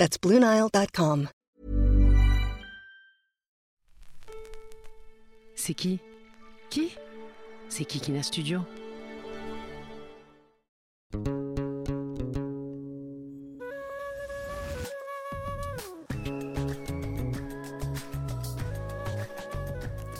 That's BlueNile.com. C'est qui Qui C'est Kikina Studio.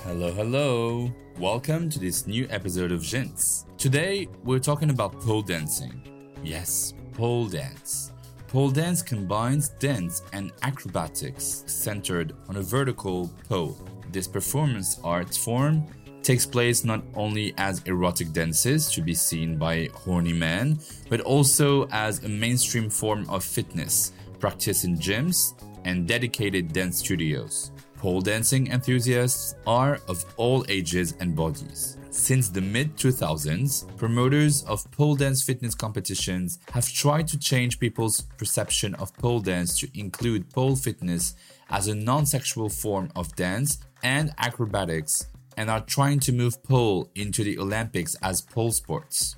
Hello, hello. Welcome to this new episode of Jins. Today, we're talking about pole dancing. Yes, pole dance. Pole dance combines dance and acrobatics centered on a vertical pole. This performance art form takes place not only as erotic dances to be seen by horny men, but also as a mainstream form of fitness practiced in gyms and dedicated dance studios. Pole dancing enthusiasts are of all ages and bodies. Since the mid 2000s, promoters of pole dance fitness competitions have tried to change people's perception of pole dance to include pole fitness as a non sexual form of dance and acrobatics and are trying to move pole into the Olympics as pole sports.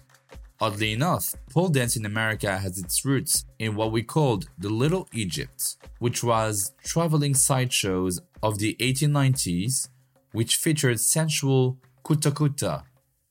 Oddly enough, pole dance in America has its roots in what we called the Little Egypt, which was traveling sideshows of the 1890s, which featured sensual kutakuta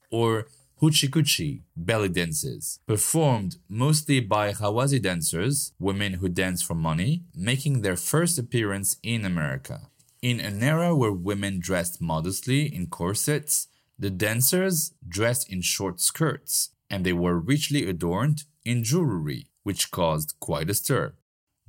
or hoochie belly dances, performed mostly by Ghawazi dancers, women who dance for money, making their first appearance in America. In an era where women dressed modestly in corsets, the dancers dressed in short skirts, and they were richly adorned in jewelry, which caused quite a stir.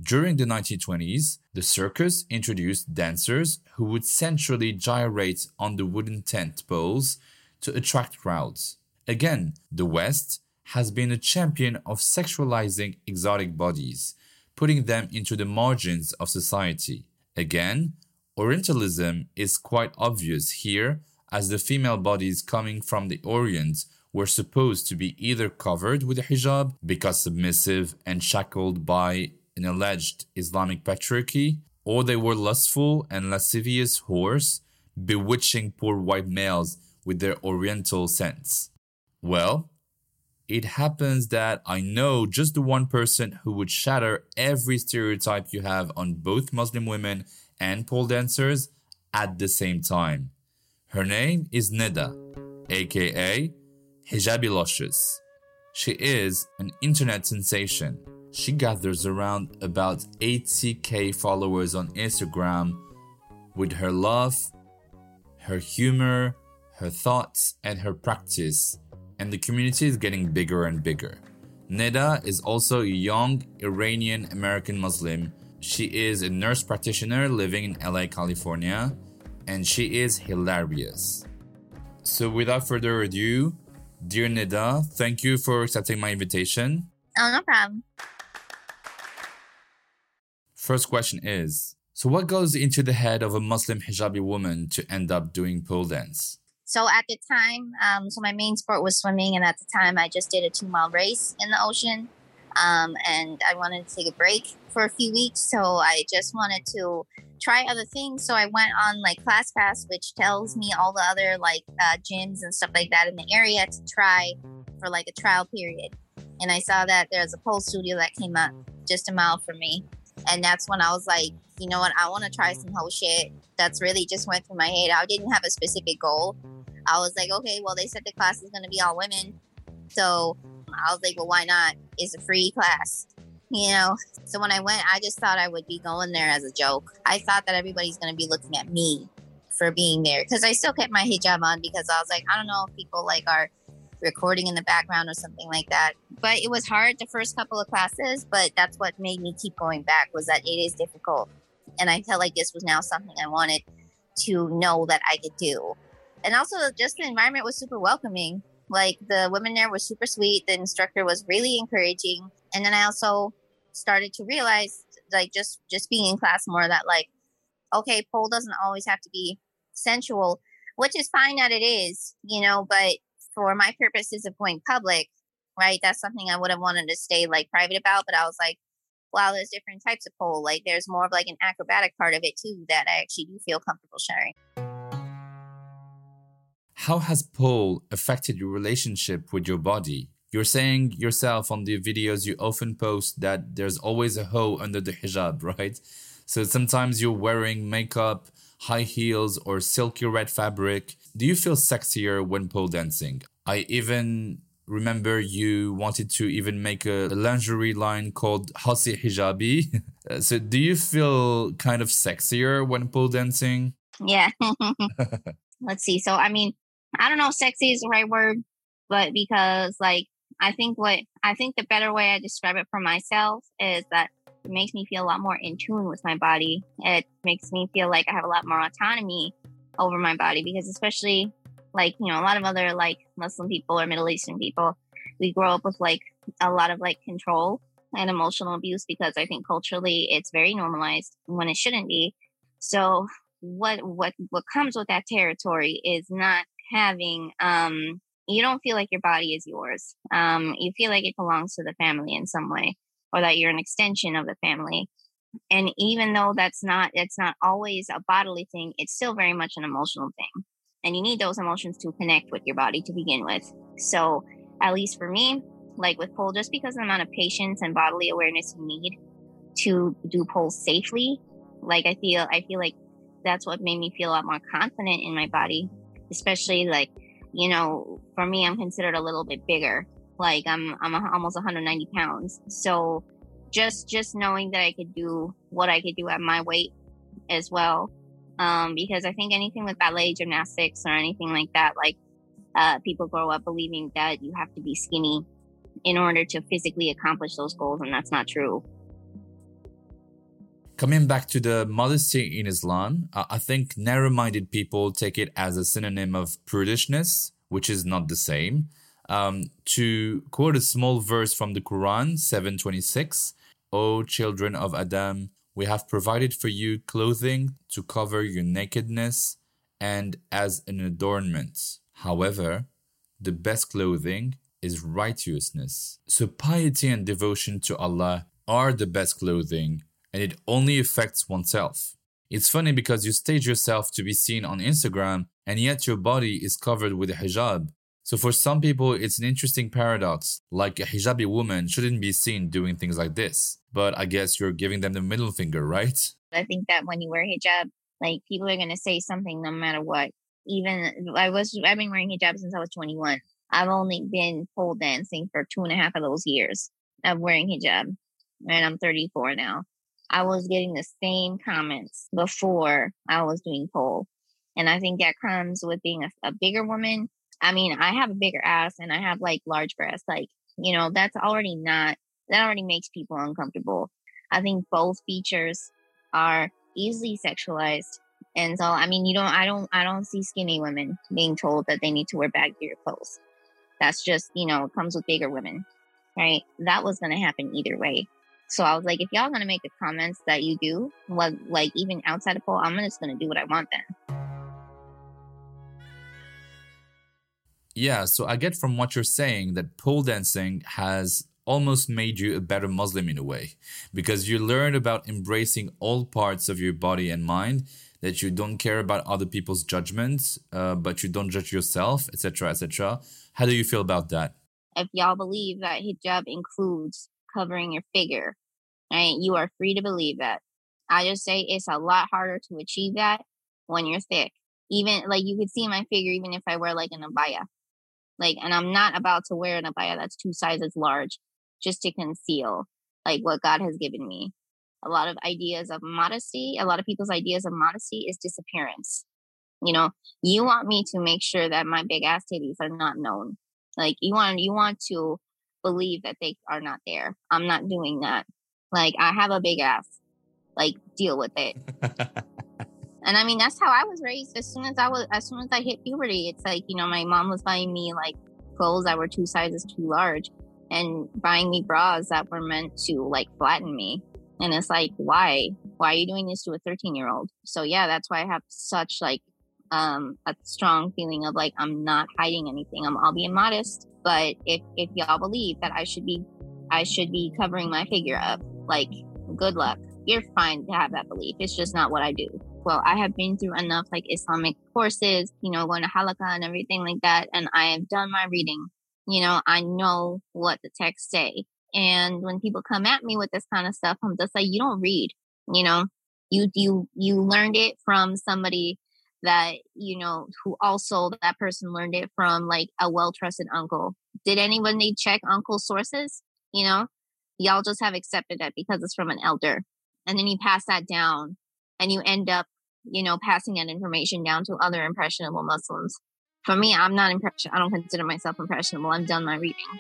During the 1920s, the circus introduced dancers who would sensually gyrate on the wooden tent poles to attract crowds. Again, the West has been a champion of sexualizing exotic bodies, putting them into the margins of society. Again, Orientalism is quite obvious here, as the female bodies coming from the Orient were supposed to be either covered with a hijab because submissive and shackled by an alleged Islamic patriarchy, or they were lustful and lascivious whores, bewitching poor white males with their oriental scents. Well, it happens that I know just the one person who would shatter every stereotype you have on both Muslim women and pole dancers at the same time. Her name is Neda, aka Hijabi Luscious. She is an internet sensation. She gathers around about 80k followers on Instagram with her love, her humor, her thoughts, and her practice, and the community is getting bigger and bigger. Neda is also a young Iranian American Muslim she is a nurse practitioner living in LA, California, and she is hilarious. So, without further ado, dear Neda, thank you for accepting my invitation. Oh, no problem. First question is So, what goes into the head of a Muslim hijabi woman to end up doing pole dance? So, at the time, um, so my main sport was swimming, and at the time, I just did a two mile race in the ocean. Um, and I wanted to take a break for a few weeks. So I just wanted to try other things. So I went on like ClassPass, which tells me all the other like uh, gyms and stuff like that in the area to try for like a trial period. And I saw that there's a pole studio that came up just a mile from me. And that's when I was like, you know what, I want to try some whole shit. That's really just went through my head. I didn't have a specific goal. I was like, okay, well, they said the class is going to be all women. So I was like, well, why not? It's a free class, you know? So when I went, I just thought I would be going there as a joke. I thought that everybody's going to be looking at me for being there because I still kept my hijab on because I was like, I don't know if people like are recording in the background or something like that. But it was hard the first couple of classes, but that's what made me keep going back was that it is difficult. And I felt like this was now something I wanted to know that I could do. And also just the environment was super welcoming. Like the women there were super sweet. The instructor was really encouraging. And then I also started to realize like just just being in class more that like okay pole doesn't always have to be sensual which is fine that it is you know but for my purposes of going public right? That's something i would have wanted to stay like private about but i was like wow there's different types of pole like there's more of like an acrobatic part of it too that i actually do feel comfortable sharing. How has pole affected your relationship with your body? You're saying yourself on the videos you often post that there's always a hoe under the hijab, right? So sometimes you're wearing makeup, high heels, or silky red fabric. Do you feel sexier when pole dancing? I even remember you wanted to even make a lingerie line called Hasi Hijabi. Uh, so do you feel kind of sexier when pole dancing? Yeah. Let's see. So I mean, I don't know if sexy is the right word, but because like I think what I think the better way I describe it for myself is that it makes me feel a lot more in tune with my body. It makes me feel like I have a lot more autonomy over my body because especially like, you know, a lot of other like Muslim people or Middle Eastern people, we grow up with like a lot of like control and emotional abuse because I think culturally it's very normalized when it shouldn't be. So what what what comes with that territory is not having um you don't feel like your body is yours. Um, you feel like it belongs to the family in some way, or that you're an extension of the family. And even though that's not it's not always a bodily thing, it's still very much an emotional thing. And you need those emotions to connect with your body to begin with. So at least for me, like with pole, just because the amount of patience and bodily awareness you need to do poles safely, like I feel I feel like that's what made me feel a lot more confident in my body, especially like you know, for me, I'm considered a little bit bigger. Like I'm, I'm almost 190 pounds. So just, just knowing that I could do what I could do at my weight as well. Um, because I think anything with ballet gymnastics or anything like that, like, uh, people grow up believing that you have to be skinny in order to physically accomplish those goals. And that's not true. Coming back to the modesty in Islam, I think narrow minded people take it as a synonym of prudishness, which is not the same. Um, to quote a small verse from the Quran 726, O children of Adam, we have provided for you clothing to cover your nakedness and as an adornment. However, the best clothing is righteousness. So piety and devotion to Allah are the best clothing and it only affects oneself. It's funny because you stage yourself to be seen on Instagram and yet your body is covered with a hijab. So for some people, it's an interesting paradox. Like a hijabi woman shouldn't be seen doing things like this. But I guess you're giving them the middle finger, right? I think that when you wear hijab, like people are going to say something no matter what. Even I was, I've been wearing hijab since I was 21. I've only been pole dancing for two and a half of those years of wearing hijab. And I'm 34 now. I was getting the same comments before I was doing pole. And I think that comes with being a, a bigger woman. I mean, I have a bigger ass and I have like large breasts. Like, you know, that's already not, that already makes people uncomfortable. I think both features are easily sexualized. And so, I mean, you don't, I don't, I don't see skinny women being told that they need to wear baggier clothes. That's just, you know, it comes with bigger women, right? That was going to happen either way. So I was like, if y'all gonna make the comments that you do, what like even outside of pole, I'm just gonna do what I want then. Yeah, so I get from what you're saying that pole dancing has almost made you a better Muslim in a way because you learn about embracing all parts of your body and mind that you don't care about other people's judgments uh, but you don't judge yourself etc etc how do you feel about that if y'all believe that hijab includes covering your figure Right? You are free to believe that. I just say it's a lot harder to achieve that when you're thick. Even like you could see my figure even if I wear like an abaya. Like and I'm not about to wear an abaya that's two sizes large just to conceal like what God has given me. A lot of ideas of modesty, a lot of people's ideas of modesty is disappearance. You know, you want me to make sure that my big ass titties are not known. Like you want you want to believe that they are not there. I'm not doing that. Like I have a big ass. Like deal with it. and I mean that's how I was raised. As soon as I was as soon as I hit puberty, it's like, you know, my mom was buying me like clothes that were two sizes too large and buying me bras that were meant to like flatten me. And it's like, why? Why are you doing this to a 13 year old? So yeah, that's why I have such like um, a strong feeling of like I'm not hiding anything. I'm all being modest, but if if y'all believe that I should be I should be covering my figure up, like good luck. You're fine to have that belief. It's just not what I do. Well, I have been through enough like Islamic courses, you know, going to halaqa and everything like that, and I have done my reading. You know, I know what the texts say. And when people come at me with this kind of stuff, I'm just like, you don't read. You know, you you you learned it from somebody that you know who also that person learned it from like a well trusted uncle did anyone they check uncle's sources you know y'all just have accepted it because it's from an elder and then you pass that down and you end up you know passing that information down to other impressionable muslims for me i'm not impression i don't consider myself impressionable i've done my reading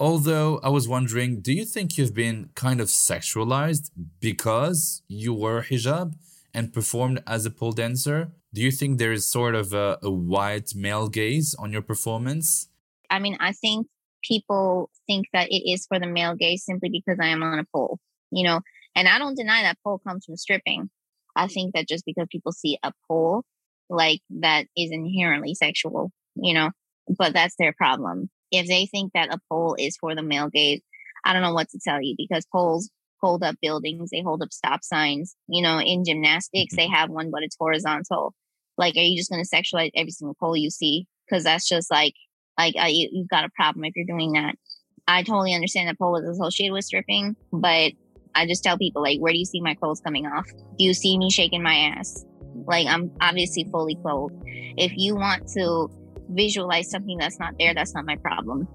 Although I was wondering, do you think you've been kind of sexualized because you wore hijab and performed as a pole dancer? Do you think there is sort of a, a white male gaze on your performance? I mean, I think people think that it is for the male gaze simply because I am on a pole, you know, and I don't deny that pole comes from stripping. I think that just because people see a pole, like that is inherently sexual, you know, but that's their problem if they think that a pole is for the male gaze, I don't know what to tell you because poles hold up buildings, they hold up stop signs. You know, in gymnastics, they mm-hmm. have one, but it's horizontal. Like, are you just going to sexualize every single pole you see? Because that's just like, like uh, you, you've got a problem if you're doing that. I totally understand that pole is associated with stripping, but I just tell people like, where do you see my clothes coming off? Do you see me shaking my ass? Like I'm obviously fully clothed. If you want to visualize something that's not there, that's not my problem.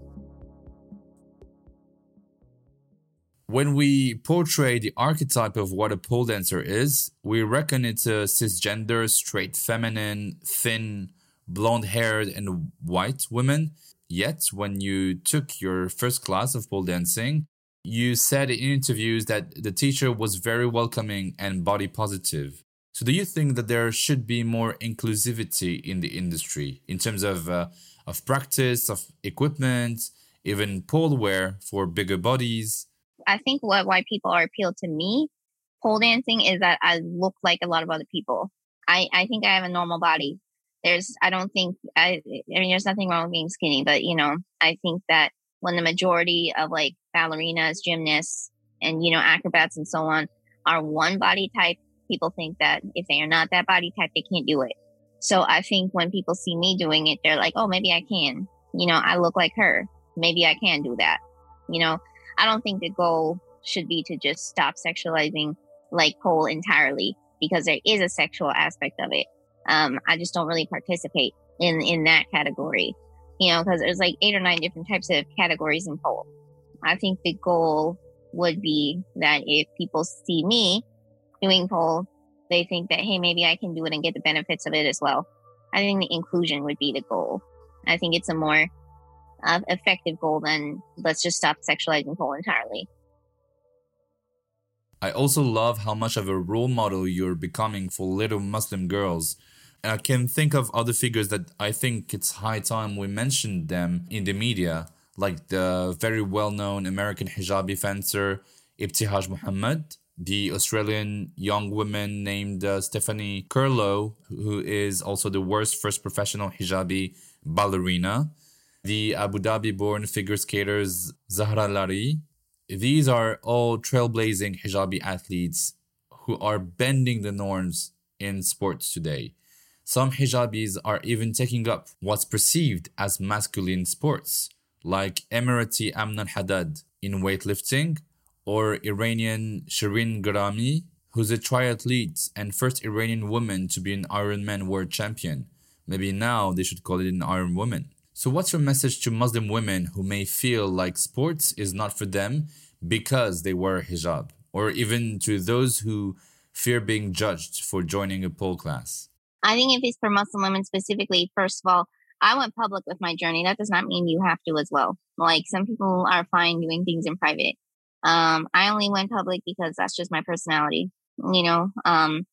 When we portray the archetype of what a pole dancer is, we reckon it's a cisgender, straight feminine, thin, blonde haired, and white women. Yet, when you took your first class of pole dancing, you said in interviews that the teacher was very welcoming and body positive. So, do you think that there should be more inclusivity in the industry in terms of uh, of practice, of equipment, even pole wear for bigger bodies? I think what why people are appealed to me pole dancing is that I look like a lot of other people. I I think I have a normal body. There's I don't think I I mean there's nothing wrong with being skinny, but you know I think that when the majority of like ballerinas, gymnasts, and you know acrobats and so on are one body type people think that if they are not that body type, they can't do it. So I think when people see me doing it, they're like, oh, maybe I can. You know, I look like her. Maybe I can do that. You know, I don't think the goal should be to just stop sexualizing like pole entirely because there is a sexual aspect of it. Um, I just don't really participate in in that category, you know, because there's like eight or nine different types of categories in pole. I think the goal would be that if people see me doing pole, they think that, hey, maybe I can do it and get the benefits of it as well. I think the inclusion would be the goal. I think it's a more uh, effective goal than let's just stop sexualizing pole entirely. I also love how much of a role model you're becoming for little Muslim girls. I can think of other figures that I think it's high time we mentioned them in the media, like the very well known American hijabi fencer Ibtihaj Muhammad, the Australian young woman named uh, Stephanie Kurlow, who is also the world's first professional hijabi ballerina, the Abu Dhabi born figure skaters Zahra Lari. These are all trailblazing hijabi athletes who are bending the norms in sports today. Some hijabis are even taking up what's perceived as masculine sports, like Emirati Amna Haddad in weightlifting or Iranian Shirin Gerami, who's a triathlete and first Iranian woman to be an Ironman world champion. Maybe now they should call it an Iron Woman. So, what's your message to Muslim women who may feel like sports is not for them because they wear hijab, or even to those who fear being judged for joining a pole class? I think if it's for Muslim women specifically, first of all, I went public with my journey. That does not mean you have to as well. Like some people are fine doing things in private. Um, I only went public because that's just my personality. You know, um,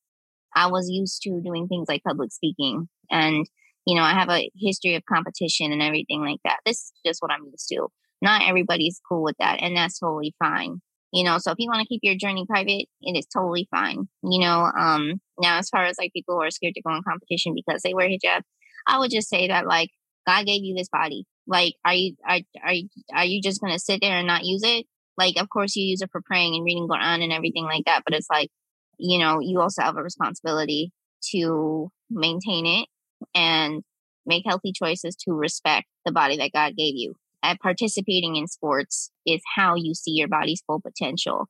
I was used to doing things like public speaking and you know, I have a history of competition and everything like that. This is just what I'm used to. Not everybody's cool with that, and that's totally fine. You know, so if you want to keep your journey private, it is totally fine. You know, um, now as far as like people who are scared to go in competition because they wear hijab, I would just say that like God gave you this body. Like, are you are are you, are you just gonna sit there and not use it? Like, of course you use it for praying and reading Quran and everything like that, but it's like, you know, you also have a responsibility to maintain it and make healthy choices to respect the body that God gave you. And participating in sports is how you see your body's full potential.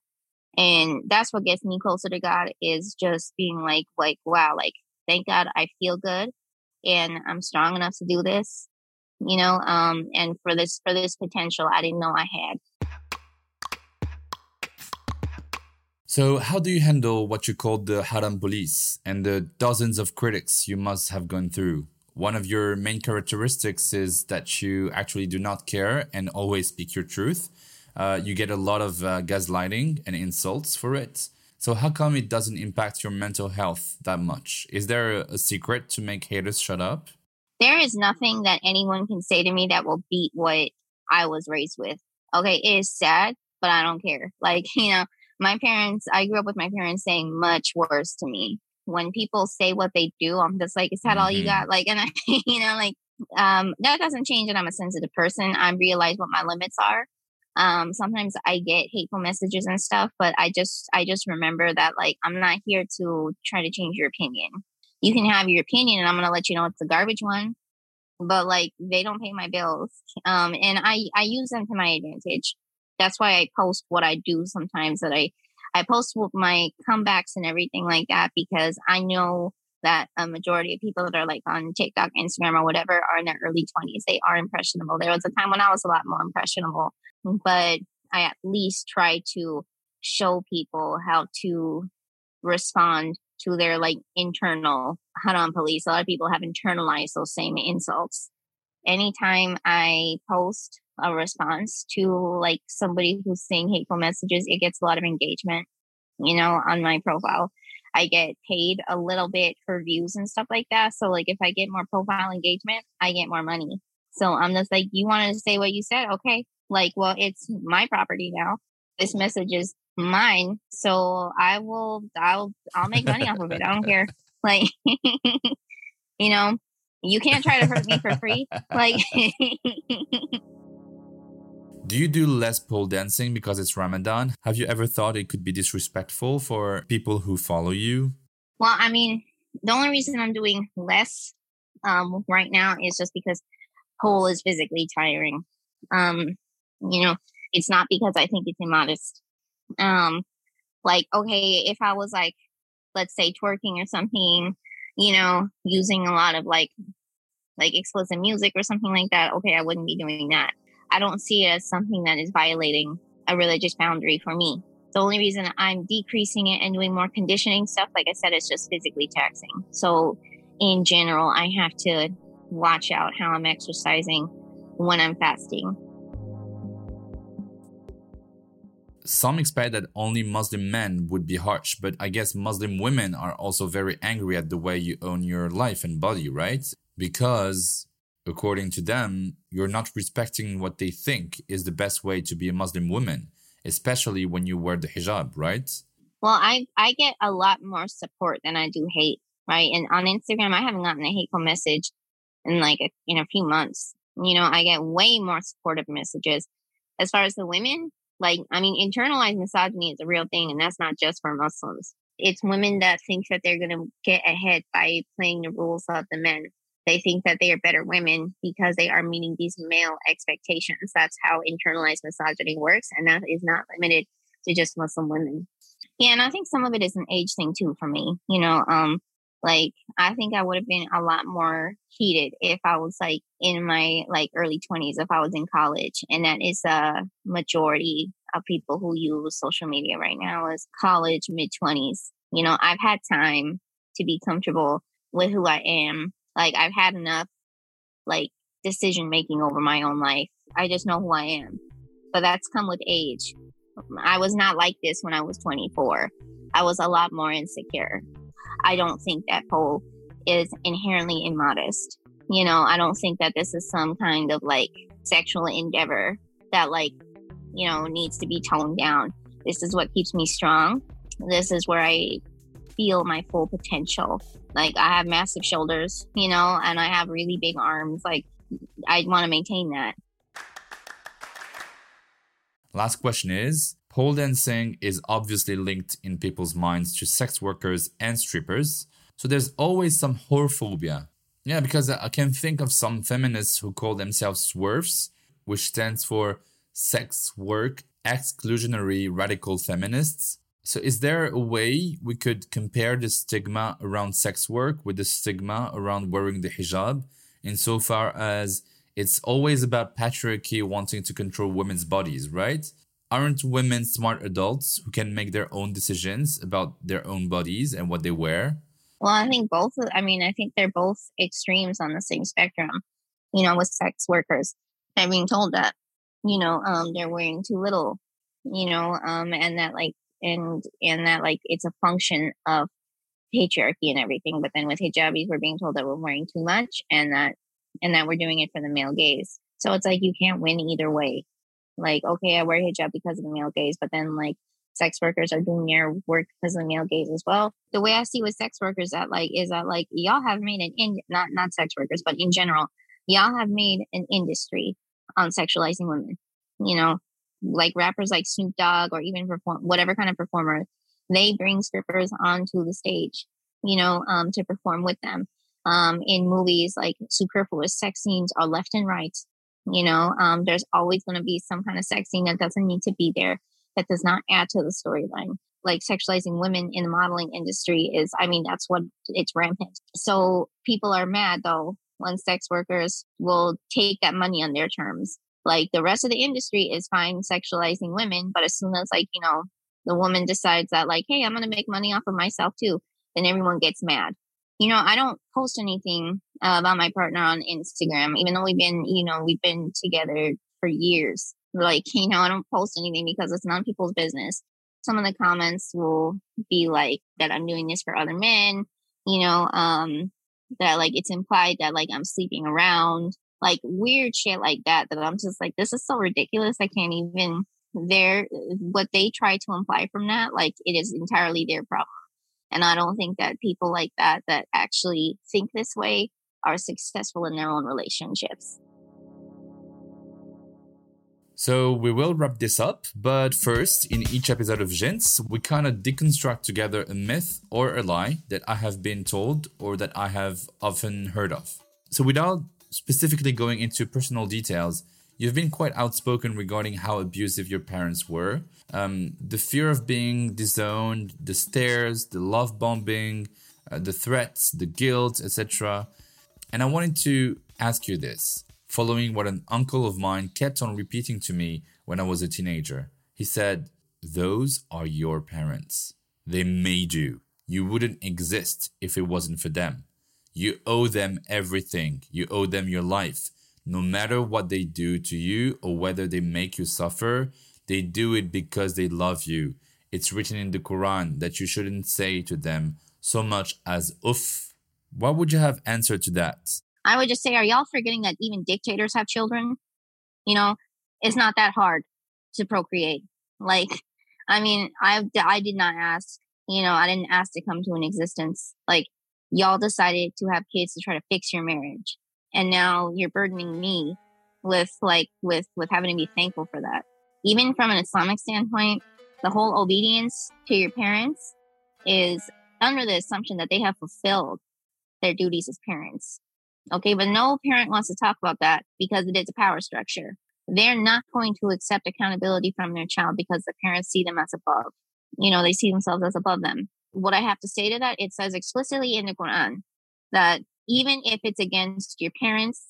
And that's what gets me closer to God is just being like, like, wow, like, thank God I feel good and I'm strong enough to do this, you know, um, and for this, for this potential I didn't know I had. So, how do you handle what you call the haram police and the dozens of critics you must have gone through? One of your main characteristics is that you actually do not care and always speak your truth. Uh, you get a lot of uh, gaslighting and insults for it. So, how come it doesn't impact your mental health that much? Is there a, a secret to make haters shut up? There is nothing that anyone can say to me that will beat what I was raised with. Okay, it is sad, but I don't care. Like, you know, my parents, I grew up with my parents saying much worse to me. When people say what they do, I'm just like, is that mm-hmm. all you mm-hmm. got? Like, and I, you know, like, um, that doesn't change that I'm a sensitive person. I realize what my limits are. Um, sometimes I get hateful messages and stuff, but I just, I just remember that like, I'm not here to try to change your opinion. You can have your opinion and I'm going to let you know it's a garbage one, but like, they don't pay my bills. Um, and I, I use them to my advantage that's why I post what I do sometimes that I I post my comebacks and everything like that because I know that a majority of people that are like on TikTok, Instagram, or whatever are in their early 20s. They are impressionable. There was a time when I was a lot more impressionable, but I at least try to show people how to respond to their like internal haram police. A lot of people have internalized those same insults. Anytime I post a response to like somebody who's saying hateful messages, it gets a lot of engagement, you know, on my profile. I get paid a little bit for views and stuff like that. So like if I get more profile engagement, I get more money. So I'm just like, you wanted to say what you said? Okay. Like, well, it's my property now. This message is mine. So I will, I'll, I'll make money off of it. I don't care. Like, you know, you can't try to hurt me for free. Like, Do you do less pole dancing because it's Ramadan? Have you ever thought it could be disrespectful for people who follow you? Well, I mean, the only reason I'm doing less um, right now is just because pole is physically tiring. Um, you know, it's not because I think it's immodest. Um, like, okay, if I was like, let's say twerking or something, you know, using a lot of like, like explicit music or something like that, okay, I wouldn't be doing that. I don't see it as something that is violating a religious boundary for me. The only reason I'm decreasing it and doing more conditioning stuff, like I said, is just physically taxing. So, in general, I have to watch out how I'm exercising when I'm fasting. Some expect that only Muslim men would be harsh, but I guess Muslim women are also very angry at the way you own your life and body, right? Because according to them, you're not respecting what they think is the best way to be a Muslim woman, especially when you wear the hijab, right? Well, I I get a lot more support than I do hate, right? And on Instagram, I haven't gotten a hateful message in like a, in a few months. You know, I get way more supportive messages. As far as the women, like I mean, internalized misogyny is a real thing, and that's not just for Muslims. It's women that think that they're going to get ahead by playing the rules of the men they think that they are better women because they are meeting these male expectations. That's how internalized misogyny works. And that is not limited to just Muslim women. Yeah, and I think some of it is an age thing too for me. You know, um, like I think I would have been a lot more heated if I was like in my like early twenties, if I was in college. And that is a majority of people who use social media right now is college, mid twenties. You know, I've had time to be comfortable with who I am like I've had enough like decision making over my own life. I just know who I am. But that's come with age. Um, I was not like this when I was 24. I was a lot more insecure. I don't think that pole is inherently immodest. You know, I don't think that this is some kind of like sexual endeavor that like, you know, needs to be toned down. This is what keeps me strong. This is where I feel my full potential. Like I have massive shoulders, you know, and I have really big arms. Like I want to maintain that. Last question is pole dancing is obviously linked in people's minds to sex workers and strippers. So there's always some horror whorephobia. Yeah, because I can think of some feminists who call themselves SWERFs, which stands for Sex Work Exclusionary Radical Feminists. So, is there a way we could compare the stigma around sex work with the stigma around wearing the hijab, insofar as it's always about patriarchy wanting to control women's bodies, right? Aren't women smart adults who can make their own decisions about their own bodies and what they wear? Well, I think both. I mean, I think they're both extremes on the same spectrum. You know, with sex workers, they're being told that you know um, they're wearing too little. You know, um, and that like and and that like it's a function of patriarchy and everything. But then with hijabis, we're being told that we're wearing too much and that and that we're doing it for the male gaze. So it's like you can't win either way. Like, okay, I wear hijab because of the male gaze, but then like sex workers are doing their work because of the male gaze as well. The way I see with sex workers that like is that like y'all have made an in not not sex workers, but in general, y'all have made an industry on sexualizing women. You know, like rappers like Snoop Dogg or even perform whatever kind of performer, they bring strippers onto the stage, you know, um, to perform with them. Um, in movies, like superfluous sex scenes are left and right. You know, um, there's always going to be some kind of sex scene that doesn't need to be there that does not add to the storyline. Like sexualizing women in the modeling industry is, I mean, that's what it's rampant. So people are mad though when sex workers will take that money on their terms. Like the rest of the industry is fine sexualizing women, but as soon as like, you know, the woman decides that like, hey, I'm to make money off of myself too, then everyone gets mad. You know, I don't post anything uh, about my partner on Instagram, even though we've been, you know, we've been together for years. Like, you know, I don't post anything because it's none people's business. Some of the comments will be like that I'm doing this for other men, you know, um, that like it's implied that like I'm sleeping around, like weird shit like that, that I'm just like, this is so ridiculous. I can't even, their, what they try to imply from that, like it is entirely their problem. And I don't think that people like that, that actually think this way, are successful in their own relationships. So we will wrap this up, but first, in each episode of Jins, we kind of deconstruct together a myth or a lie that I have been told or that I have often heard of. So without specifically going into personal details, you've been quite outspoken regarding how abusive your parents were. Um, the fear of being disowned, the stares, the love bombing, uh, the threats, the guilt, etc. And I wanted to ask you this following what an uncle of mine kept on repeating to me when I was a teenager. He said, Those are your parents. They made you. You wouldn't exist if it wasn't for them. You owe them everything. You owe them your life. No matter what they do to you or whether they make you suffer, they do it because they love you. It's written in the Quran that you shouldn't say to them so much as uff. What would you have answered to that? I would just say, are y'all forgetting that even dictators have children? You know, it's not that hard to procreate. Like, I mean, I I did not ask. You know, I didn't ask to come to an existence. Like, y'all decided to have kids to try to fix your marriage, and now you're burdening me with like with with having to be thankful for that. Even from an Islamic standpoint, the whole obedience to your parents is under the assumption that they have fulfilled their duties as parents. Okay, but no parent wants to talk about that because it is a power structure. They're not going to accept accountability from their child because the parents see them as above. You know, they see themselves as above them. What I have to say to that, it says explicitly in the Quran that even if it's against your parents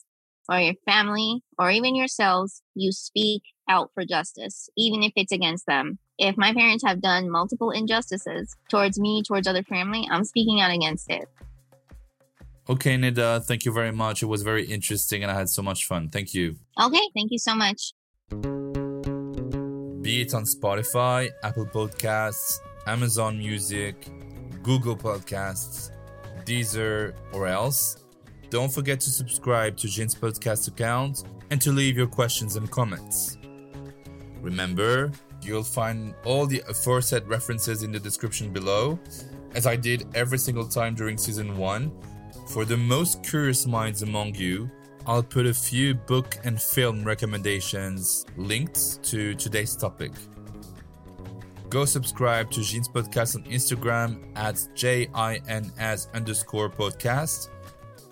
or your family or even yourselves, you speak out for justice, even if it's against them. If my parents have done multiple injustices towards me, towards other family, I'm speaking out against it. Okay, Neda, thank you very much. It was very interesting and I had so much fun. Thank you. Okay, thank you so much. Be it on Spotify, Apple Podcasts, Amazon Music, Google Podcasts, Deezer, or else, don't forget to subscribe to Jin's podcast account and to leave your questions and comments. Remember, you'll find all the aforesaid references in the description below, as I did every single time during season 1. For the most curious minds among you, I'll put a few book and film recommendations linked to today's topic. Go subscribe to Jin's podcast on Instagram at J-I-N-S underscore podcast.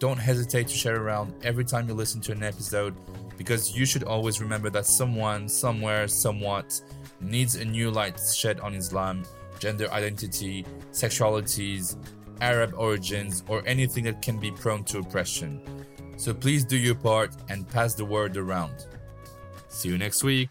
Don't hesitate to share around every time you listen to an episode because you should always remember that someone, somewhere, somewhat needs a new light shed on Islam, gender identity, sexualities, Arab origins, or anything that can be prone to oppression. So please do your part and pass the word around. See you next week.